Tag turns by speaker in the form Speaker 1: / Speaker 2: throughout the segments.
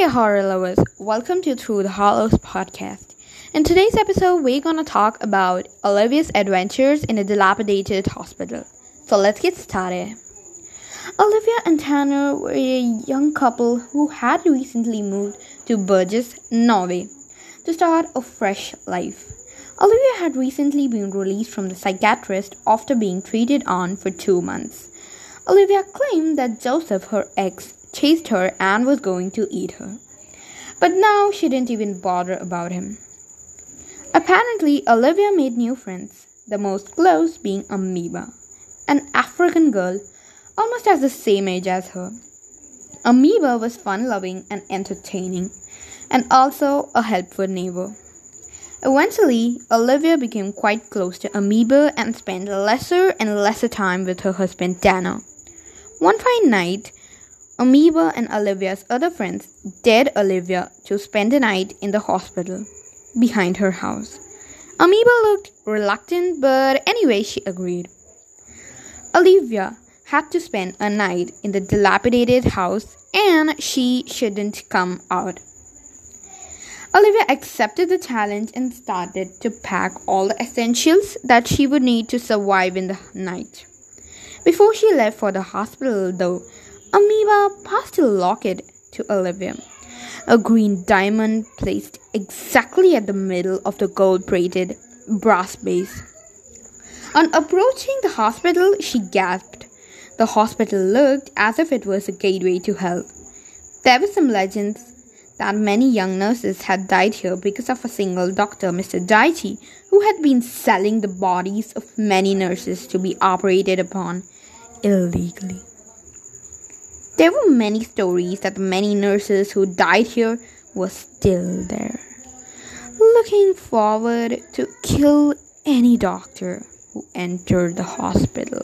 Speaker 1: Hey, horror lovers, welcome to Through the Hollows podcast. In today's episode, we're gonna talk about Olivia's adventures in a dilapidated hospital. So let's get started. Olivia and Tanner were a young couple who had recently moved to Burgess, Norway, to start a fresh life. Olivia had recently been released from the psychiatrist after being treated on for two months. Olivia claimed that Joseph, her ex, chased her and was going to eat her. But now she didn't even bother about him. Apparently, Olivia made new friends, the most close being Amoeba, an African girl almost as the same age as her. Amoeba was fun loving and entertaining, and also a helpful neighbor. Eventually, Olivia became quite close to Amoeba and spent lesser and lesser time with her husband Tanner. One fine night, Amoeba and Olivia's other friends dared Olivia to spend the night in the hospital behind her house. Amoeba looked reluctant, but anyway, she agreed. Olivia had to spend a night in the dilapidated house and she shouldn't come out. Olivia accepted the challenge and started to pack all the essentials that she would need to survive in the night. Before she left for the hospital, though, Amoeba passed a locket to Olivia, a green diamond placed exactly at the middle of the gold braided brass base. On approaching the hospital, she gasped. The hospital looked as if it was a gateway to hell. There were some legends that many young nurses had died here because of a single doctor, Mr. Daichi, who had been selling the bodies of many nurses to be operated upon illegally. There were many stories that the many nurses who died here were still there, looking forward to kill any doctor who entered the hospital.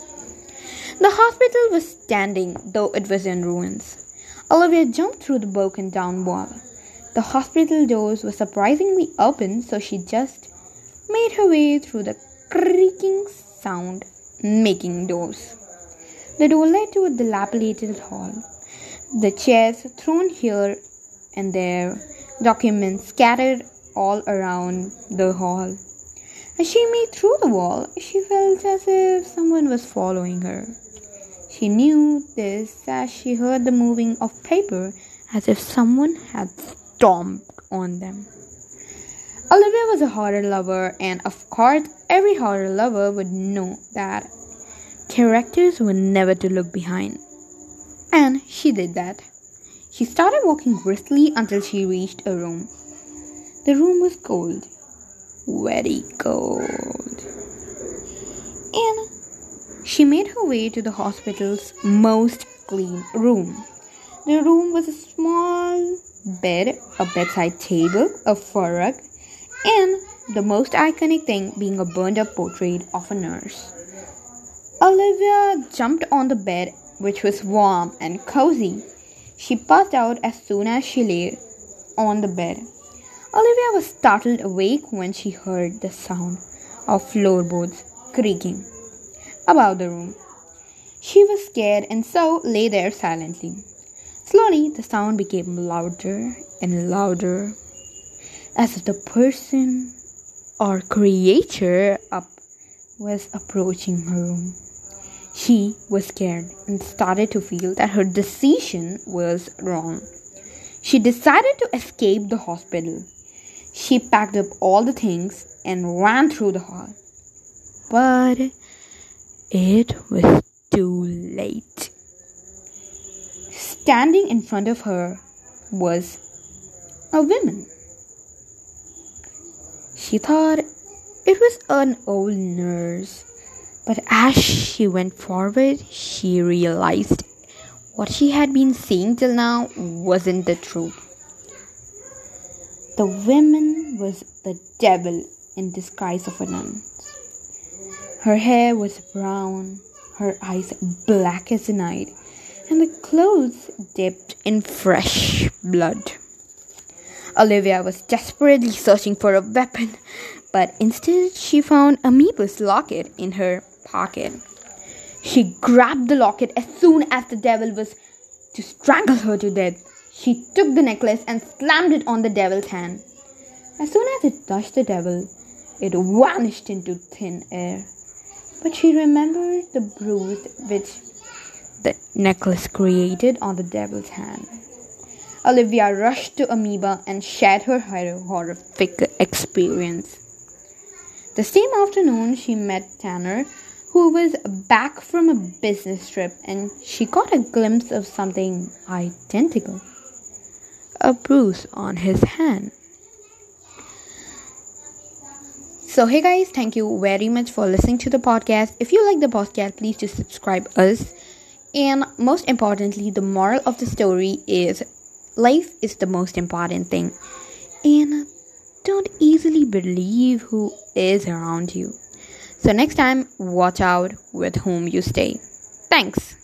Speaker 1: The hospital was standing, though it was in ruins. Olivia jumped through the broken down wall. The hospital doors were surprisingly open, so she just made her way through the creaking sound making doors. The door led to a dilapidated hall. The chairs thrown here and there, documents scattered all around the hall. As she made through the wall, she felt as if someone was following her. She knew this as she heard the moving of paper as if someone had stomped on them. Olivia was a horror lover, and of course, every horror lover would know that Characters were never to look behind. And she did that. She started walking briskly until she reached a room. The room was cold, very cold. And she made her way to the hospital's most clean room. The room was a small bed, a bedside table, a fur rug, and the most iconic thing being a burned up portrait of a nurse. Olivia jumped on the bed, which was warm and cozy. She passed out as soon as she lay on the bed. Olivia was startled awake when she heard the sound of floorboards creaking above the room. She was scared and so lay there silently. Slowly, the sound became louder and louder, as if the person or creature up was approaching her room. She was scared and started to feel that her decision was wrong. She decided to escape the hospital. She packed up all the things and ran through the hall. But it was too late. Standing in front of her was a woman. She thought it was an old nurse but as she went forward, she realized what she had been seeing till now wasn't the truth. The woman was the devil in disguise of a nun. Her hair was brown, her eyes black as night, and the clothes dipped in fresh blood. Olivia was desperately searching for a weapon, but instead she found Amoeba's locket in her pocket. She grabbed the locket as soon as the devil was to strangle her to death. She took the necklace and slammed it on the devil's hand. As soon as it touched the devil, it vanished into thin air. But she remembered the bruise which the necklace created on the devil's hand. Olivia rushed to Amoeba and shared her horrific experience. The same afternoon, she met Tanner, who was back from a business trip, and she got a glimpse of something identical a bruise on his hand. So, hey guys, thank you very much for listening to the podcast. If you like the podcast, please just subscribe us. And most importantly, the moral of the story is life is the most important thing. And don't easily believe who is around you. So, next time, watch out with whom you stay. Thanks.